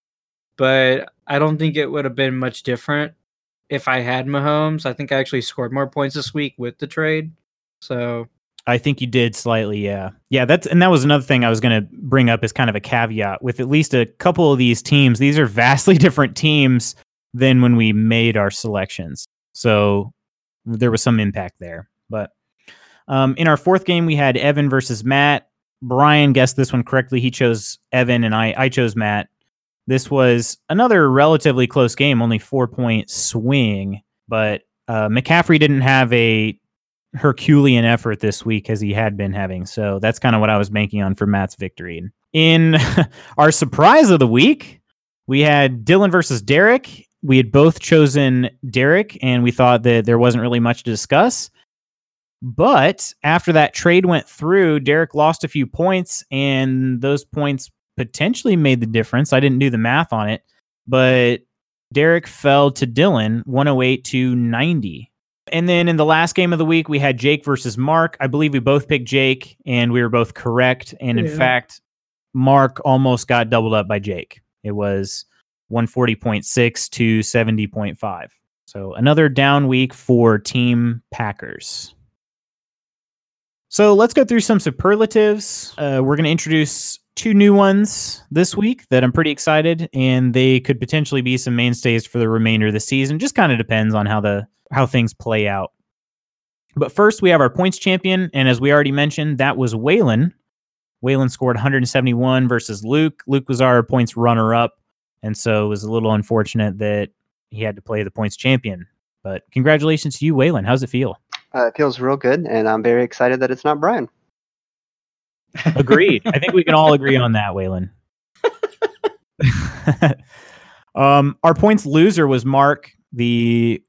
but I don't think it would have been much different if I had Mahomes. I think I actually scored more points this week with the trade. So I think you did slightly, yeah. Yeah, that's and that was another thing I was going to bring up as kind of a caveat with at least a couple of these teams. These are vastly different teams than when we made our selections. So there was some impact there. But um, in our fourth game, we had Evan versus Matt. Brian guessed this one correctly. He chose Evan, and I I chose Matt. This was another relatively close game, only four point swing. But uh, McCaffrey didn't have a Herculean effort this week as he had been having. So that's kind of what I was banking on for Matt's victory. In our surprise of the week, we had Dylan versus Derek. We had both chosen Derek, and we thought that there wasn't really much to discuss. But after that trade went through, Derek lost a few points, and those points potentially made the difference. I didn't do the math on it, but Derek fell to Dylan 108 to 90. And then in the last game of the week, we had Jake versus Mark. I believe we both picked Jake, and we were both correct. And in Yeah. fact, Mark almost got doubled up by Jake. It was 140.6 to 70.5. So another down week for Team Packers. So let's go through some superlatives. Uh, we're going to introduce two new ones this week that I'm pretty excited, and they could potentially be some mainstays for the remainder of the season. Just kind of depends on how the how things play out. But first, we have our points champion, and as we already mentioned, that was Waylon. Waylon scored 171 versus Luke. Luke was our points runner up, and so it was a little unfortunate that he had to play the points champion. But congratulations to you, Waylon. How's it feel? Uh, it feels real good, and I'm very excited that it's not Brian. Agreed. I think we can all agree on that, Waylon. um, our points loser was Mark, the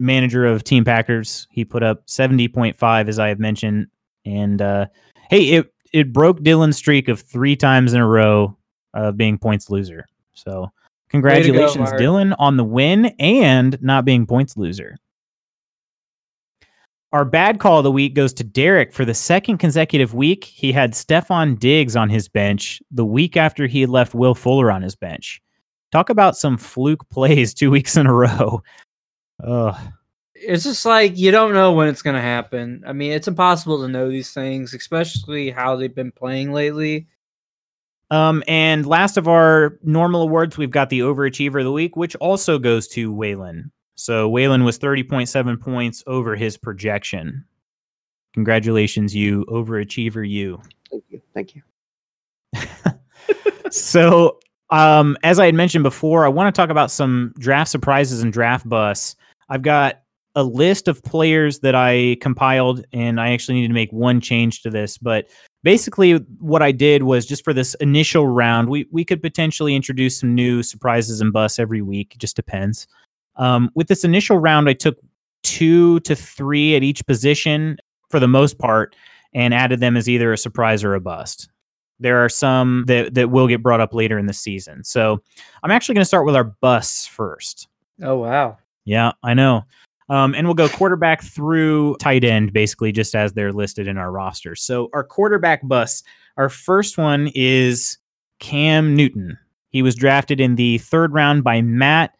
manager of Team Packers. He put up 70.5, as I have mentioned. And uh, hey, it, it broke Dylan's streak of three times in a row of being points loser. So congratulations, Mark. Dylan, on the win and not being points loser. Our bad call of the week goes to Derek for the second consecutive week. He had Stefon Diggs on his bench the week after he had left Will Fuller on his bench. Talk about some fluke plays two weeks in a row. Ugh. it's just like you don't know when it's going to happen. I mean, it's impossible to know these things, especially how they've been playing lately. Um, and last of our normal awards, we've got the Overachiever of the Week, which also goes to Waylon. So Waylon was 30.7 points over his projection. Congratulations, you overachiever, you. Thank you. Thank you. so um, as I had mentioned before, I want to talk about some draft surprises and draft busts. I've got a list of players that I compiled, and I actually need to make one change to this. But basically, what I did was just for this initial round, we we could potentially introduce some new surprises and busts every week. It just depends. Um, with this initial round, I took two to three at each position for the most part, and added them as either a surprise or a bust there are some that, that will get brought up later in the season. So I'm actually going to start with our busts first. Oh wow. Yeah, I know. Um, and we'll go quarterback through tight end, basically, just as they're listed in our roster. So our quarterback bus, our first one is Cam Newton. He was drafted in the third round by Matt.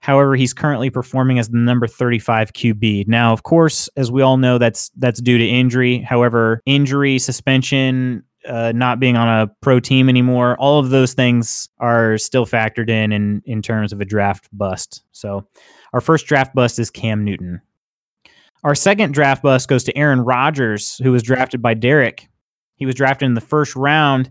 However, he's currently performing as the number 35 QB. Now, of course, as we all know, that's that's due to injury. However, injury, suspension, uh, not being on a pro team anymore, all of those things are still factored in, in in terms of a draft bust. So, our first draft bust is Cam Newton. Our second draft bust goes to Aaron Rodgers, who was drafted by Derek. He was drafted in the first round.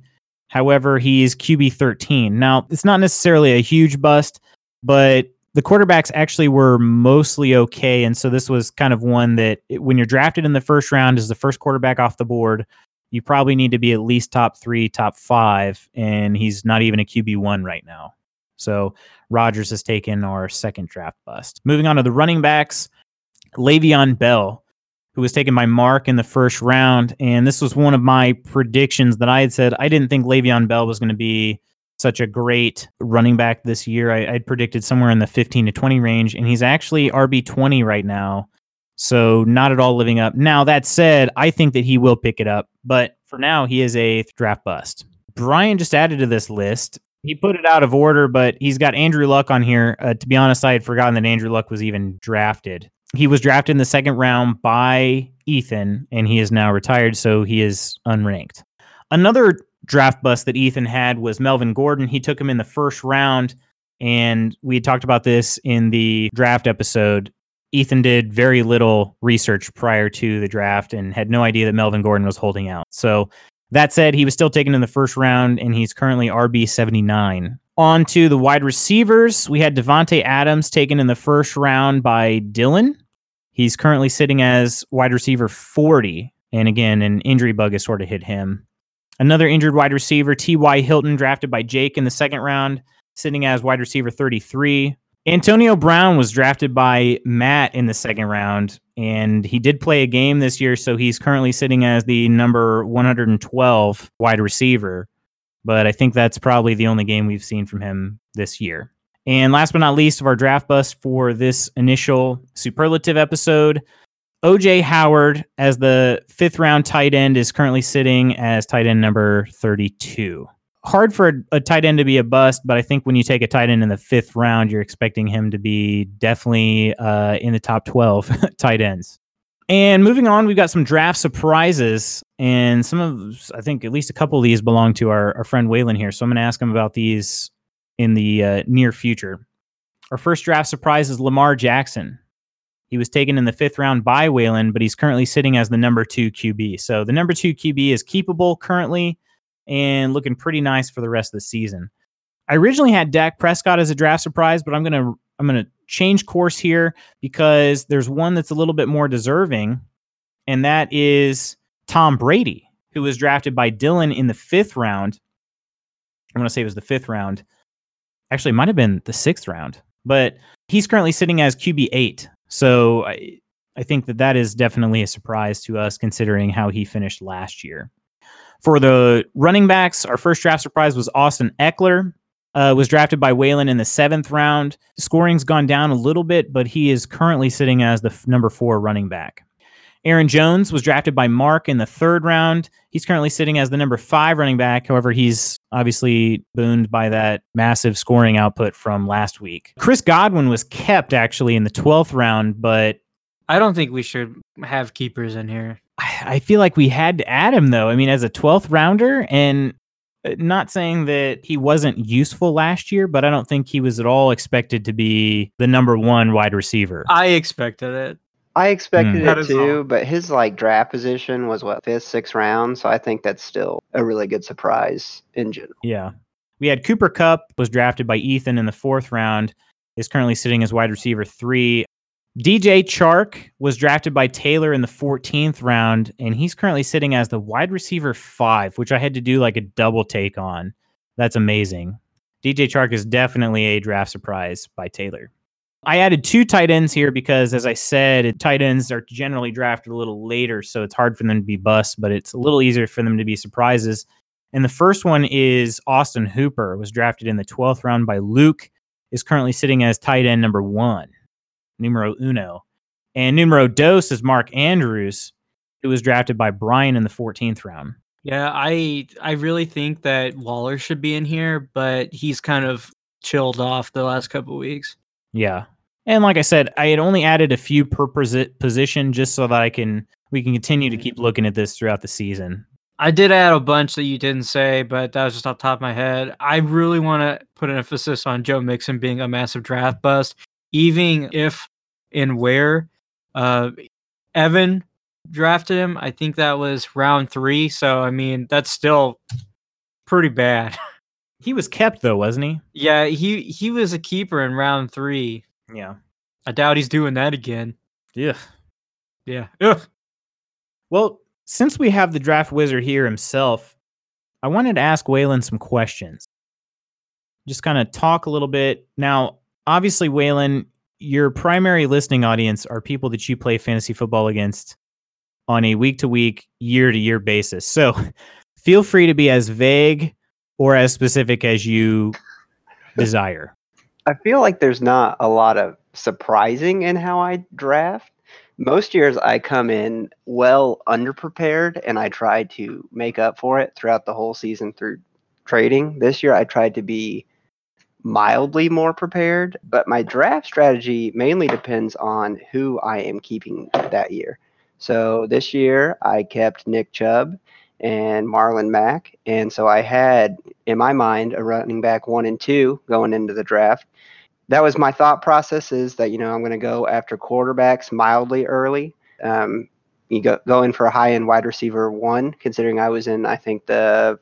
However, he's QB 13. Now, it's not necessarily a huge bust, but the quarterbacks actually were mostly okay. And so this was kind of one that when you're drafted in the first round as the first quarterback off the board, you probably need to be at least top three, top five. And he's not even a QB1 right now. So Rodgers has taken our second draft bust. Moving on to the running backs, Le'Veon Bell, who was taken by Mark in the first round. And this was one of my predictions that I had said I didn't think Le'Veon Bell was going to be such a great running back this year. I, I'd predicted somewhere in the 15 to 20 range, and he's actually RB 20 right now. So not at all living up. Now that said, I think that he will pick it up, but for now he is a draft bust. Brian just added to this list. He put it out of order, but he's got Andrew Luck on here. Uh, to be honest, I had forgotten that Andrew Luck was even drafted. He was drafted in the second round by Ethan, and he is now retired, so he is unranked. Another draft bust that Ethan had was Melvin Gordon. He took him in the first round, and we talked about this in the draft episode. Ethan did very little research prior to the draft and had no idea that Melvin Gordon was holding out. So that said, he was still taken in the first round, and he's currently RB 79. On to the wide receivers, we had Davante Adams taken in the first round by Dylan. He's currently sitting as wide receiver 40. And again, an injury bug has sort of hit him. Another injured wide receiver, T.Y. Hilton, drafted by Jake in the second round, sitting as wide receiver 33. Antonio Brown was drafted by Matt in the second round, and he did play a game this year, so he's currently sitting as the number 112 wide receiver. But I think that's probably the only game we've seen from him this year. And last but not least of our draft bust for this initial superlative episode, OJ Howard as the fifth round tight end is currently sitting as tight end number 32 hard for a, a, tight end to be a bust, but I think when you take a tight end in the fifth round, you're expecting him to be definitely uh, in the top 12 tight ends. And moving on, we've got some draft surprises, and some of, I think at least a couple of these belong to our, our friend Waylon here. So I'm going to ask him about these in the uh, near future. Our first draft surprise is Lamar Jackson. He was taken in the fifth round by Waylon, but he's currently sitting as the number two QB. So the number two QB is keepable currently and looking pretty nice for the rest of the season. I originally had Dak Prescott as a draft surprise, but I'm gonna I'm gonna change course here because there's one that's a little bit more deserving, and that is Tom Brady, who was drafted by Dylan in the fifth round. I'm gonna say it was the fifth round. Actually, it might have been the sixth round, but he's currently sitting as QB eight. So I, I think that that is definitely a surprise to us considering how he finished last year. For the running backs, our first draft surprise was Austin Ekeler. Uh, was drafted by Waylon in the seventh round. Scoring's gone down a little bit, but he is currently sitting as the f- number four running back. Aaron Jones was drafted by Mark in the third round. He's currently sitting as the number five running back. However, he's obviously booned by that massive scoring output from last week. Chris Godwin was kept actually in the 12th round, but I don't think we should have keepers in here. I feel like we had to add him though. I mean, as a 12th rounder, and uh, not saying that he wasn't useful last year, but I don't think he was at all expected to be the number one wide receiver. I expected it. I expected mm. it too, but his like draft position was what fifth, sixth round, so I think that's still a really good surprise in general. Yeah, we had Cooper Kupp was drafted by Ethan in the fourth round. Is currently sitting as wide receiver three. DJ Chark was drafted by Taylor in the 14th round, and he's currently sitting as the wide receiver five, which I had to do like a double take on. That's amazing. DJ Chark is definitely a draft surprise by Taylor. I added two tight ends here because, as I said, tight ends are generally drafted a little later, so it's hard for them to be busts, but it's a little easier for them to be surprises. And the first one is Austin Hooper, was drafted in the 12th round by Luke, is currently sitting as tight end number one numero uno. And numero dos is Mark Andrews, who was drafted by Brian in the 14th round. Yeah, I I really think that Waller should be in here, but he's kind of chilled off the last couple weeks. Yeah. And like I said, I had only added a few per position just so that I can we can continue to keep looking at this throughout the season. I did add a bunch that you didn't say, but that was just off top of my head. I really want to put an emphasis on Joe Mixon being a massive draft bust, even if and where uh, Evan drafted him. I think that was round three. So I mean, that's still pretty bad. He was kept though, wasn't he? Yeah, he he was a keeper in round three. Yeah, I doubt he's doing that again. Yeah, yeah. Ugh. Well, since we have the draft wizard here himself, I wanted to ask Waylon some questions. just kind of talk a little bit. Now, obviously, Waylon, your primary listening audience are people that you play fantasy football against on a week to week, year to year basis. So feel free to be as vague or as specific as you desire. I feel like there's not a lot of surprising in how I draft. Most years I come in well underprepared and I try to make up for it throughout the whole season through trading. This year I tried to be mildly more prepared, but my draft strategy mainly depends on who I am keeping that year. So this year I kept Nick Chubb and Marlon Mack. And so I had in my mind a running back one and two going into the draft. That was my thought process is that, you know, I'm going to go after quarterbacks mildly early. Um, you go, go in for a high end wide receiver one, considering I was in, I think, the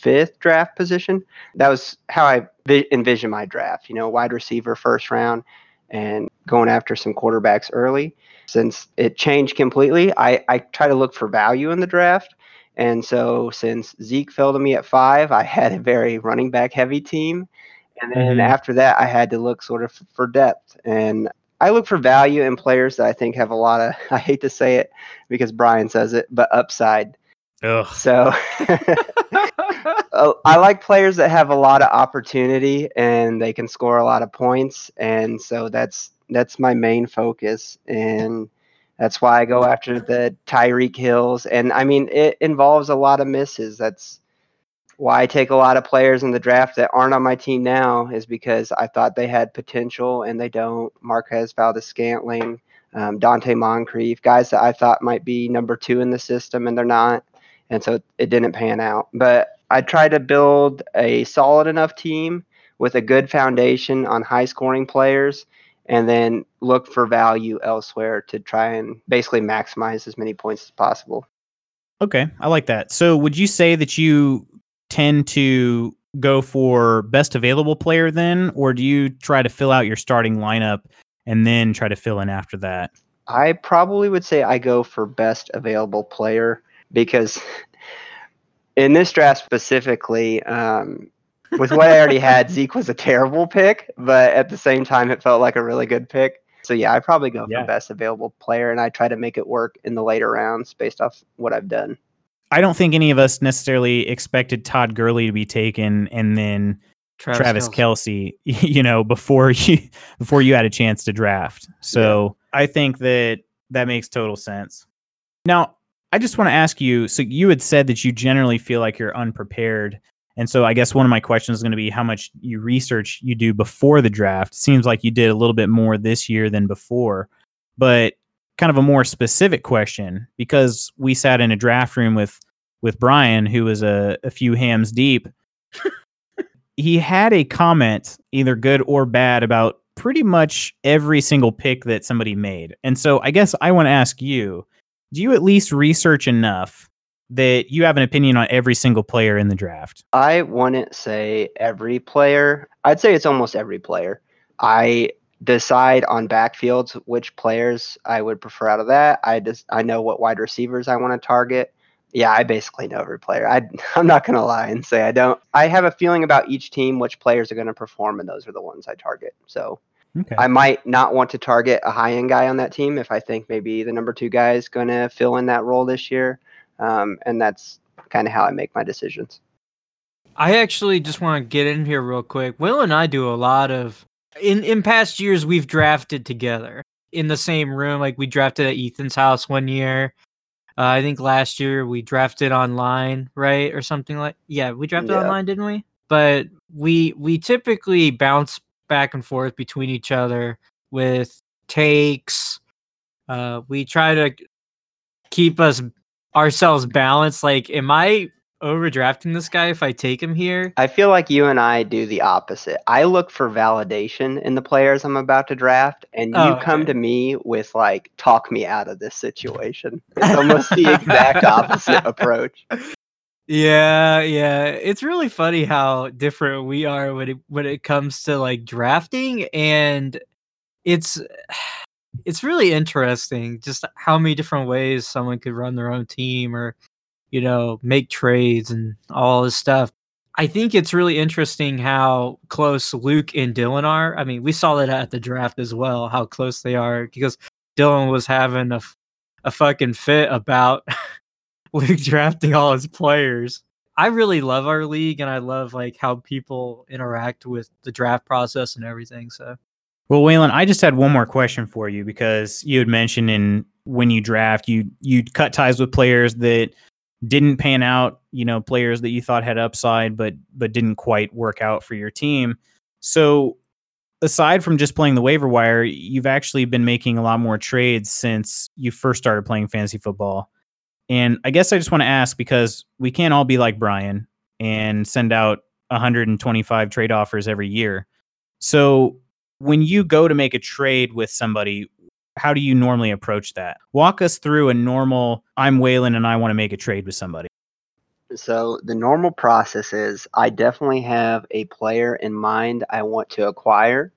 fifth draft position. That was how I vi- envisioned my draft, you know, wide receiver first round and going after some quarterbacks early. Since it changed completely, I, I try to look for value in the draft. And so since Zeke fell to me at five, I had a very running back heavy team. And then Mhm. after that, I had to look sort of for depth. And I look for value in players that I think have a lot of, I hate to say it because Brian says it, but upside. Ugh. So uh, I like players that have a lot of opportunity and they can score a lot of points, and so that's that's my main focus, and that's why I go after the Tyreek Hills, and I mean it involves a lot of misses. That's why I take a lot of players in the draft that aren't on my team now is because I thought they had potential and they don't. Marquez Valdes-Scantling, um, Donte Moncrief, guys that I thought might be number two in the system and they're not and so it didn't pan out. But I try to build a solid enough team with a good foundation on high scoring players and then look for value elsewhere to try and basically maximize as many points as possible. Okay, I like that. So, would you say that you tend to go for best available player then, or do you try to fill out your starting lineup and then try to fill in after that? I probably would say I go for best available player because in this draft specifically, um, with what I already had, Zeke was a terrible pick, but at the same time, it felt like a really good pick. So yeah, I probably go Yeah. for best available player, and I try to make it work in the later rounds based off what I've done. I don't think any of us necessarily expected Todd Gurley to be taken and then Travis, Kelce. Kelsey, you know, before you before you had a chance to draft. So I think that that makes total sense. Now, I just want to ask you. So you had said that you generally feel like you're unprepared, and so I guess one of my questions is going to be how much you research you do before the draft. Seems like you did a little bit more this year than before, but kind of a more specific question because we sat in a draft room with with Brian, who was a, a few hams deep he had a comment, either good or bad, about pretty much every single pick that somebody made. And so I guess I want to ask you do you at least research enough that you have an opinion on every single player in the draft? I wouldn't say every player. I'd say it's almost every player. I decide on backfields which players I would prefer out of that. I just I know what wide receivers I want to target. Yeah, I basically know every player. I I'm not gonna lie and say I don't. I have a feeling about each team which players are gonna perform, and those are the ones I target. So Okay. I might not want to target a high end guy on that team if I think maybe the number two guy is gonna fill in that role this year. Um, and that's kind of how I make my decisions. I actually just want to get in here real quick. Will and I do a lot of in in past years we've drafted together in the same room. Like we drafted at Ethan's house one year. Uh, I think last year we drafted online, right, or something like. Yeah, we drafted Yeah. online, didn't we? But we we typically bounce back and forth between each other with takes. Uh, we try to keep us ourselves balanced. Like, am I overdrafting this guy if I take him here? I feel like you and I do the opposite. I look for validation in the players I'm about to draft, and you Oh, come to me with like, talk me out of this situation. It's almost the exact opposite approach. Yeah, yeah. It's really funny how different we are when it when it comes to like drafting and it's it's really interesting just how many different ways someone could run their own team or you know, make trades and all this stuff. I think it's really interesting how close Luke and Dylan are. I mean, we saw that at the draft as well, how close they are because Dylan was having a, a fucking fit about Luke drafting all his players. I really love our league and I love like how people interact with the draft process and everything. So Well, Waylon, I just had one more question for you because you had mentioned in when you draft, you you cut ties with players that didn't pan out, you know, players that you thought had upside but but didn't quite work out for your team. So aside from just playing the waiver wire, you've actually been making a lot more trades since you first started playing fantasy football. And I guess I just want to ask because we can't all be like Brian and send out 125 trade offers every year. So when you go to make a trade with somebody, how do you normally approach that? Walk us through a normal I'm Waylon and I want to make a trade with somebody. So the normal process is I definitely have a player in mind I want to acquire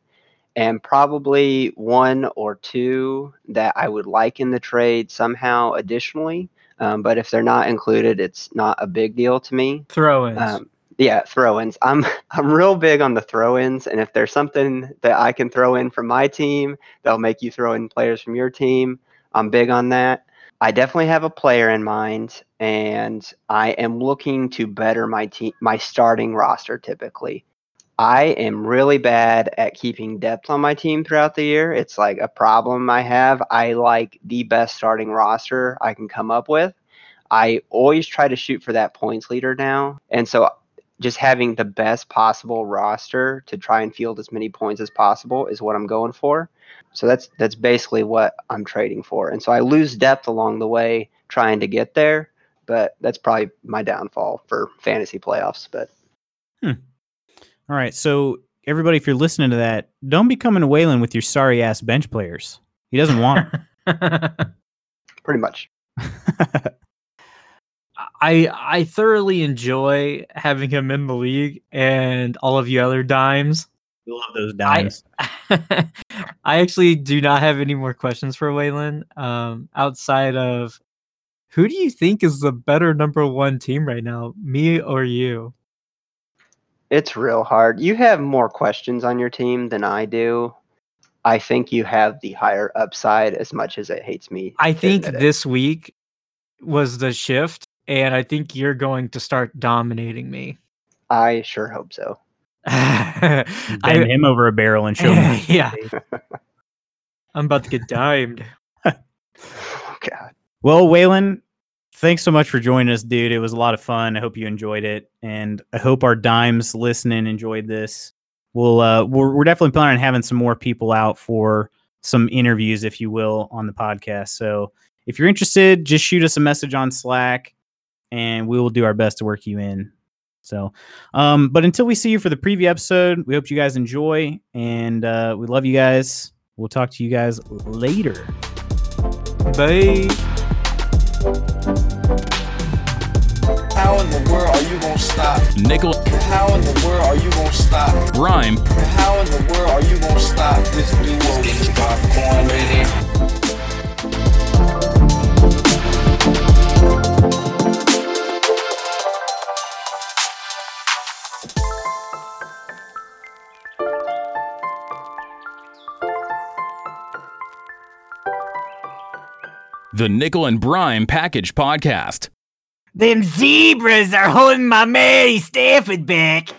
and probably one or two that I would like in the trade somehow additionally. Um, but if they're not included, it's not a big deal to me. throw ins. Um, yeah, throw-ins. I'm I'm real big on the throw-ins, and if there's something that I can throw in from my team that'll make you throw in players from your team, I'm big on that. I definitely have a player in mind, and I am looking to better my team, my starting roster. Typically, I am really bad at keeping depth on my team throughout the year. It's like a problem I have. I like the best starting roster I can come up with. I always try to shoot for that points leader now, and so just having the best possible roster to try and field as many points as possible is what I'm going for. So that's that's basically what I'm trading for. And so I lose depth along the way trying to get there, but that's probably my downfall for fantasy playoffs. But hmm. All right. So everybody, if you're listening to that, don't be coming to Waylon with your sorry ass bench players. He doesn't want 'em. pretty much. I I thoroughly enjoy having him in the league and all of you other dimes. We love those dimes. I actually do not have any more questions for Waylon. Um, outside of who do you think is the better number one team right now, me or you? It's real hard. You have more questions on your team than I do. I think you have the higher upside as much as it hates me. I think admit it. this week was the shift, and I think you're going to start dominating me. I sure hope so. I, Bend him over a barrel and show him. yeah, I'm about to get dimed. Oh, God. Well, Waylon, thanks so much for joining us, dude. It was a lot of fun. I hope you enjoyed it, and I hope our dimes listening enjoyed this. We'll uh, we're, we're definitely planning on having some more people out for some interviews, if you will, on the podcast. So if you're interested, just shoot us a message on Slack, and we will do our best to work you in. So, um, but until we see you for the preview episode, we hope you guys enjoy, and uh, we love you guys. We'll talk to you guys later. Bye. You gonna stop? Nickel, How in the world are you gonna stop? Brime, How in the world are you gonna stop this duo? Get your popcorn ready. the Nickel and Brime Package Podcast. Them zebras are holding my Mary Stafford back.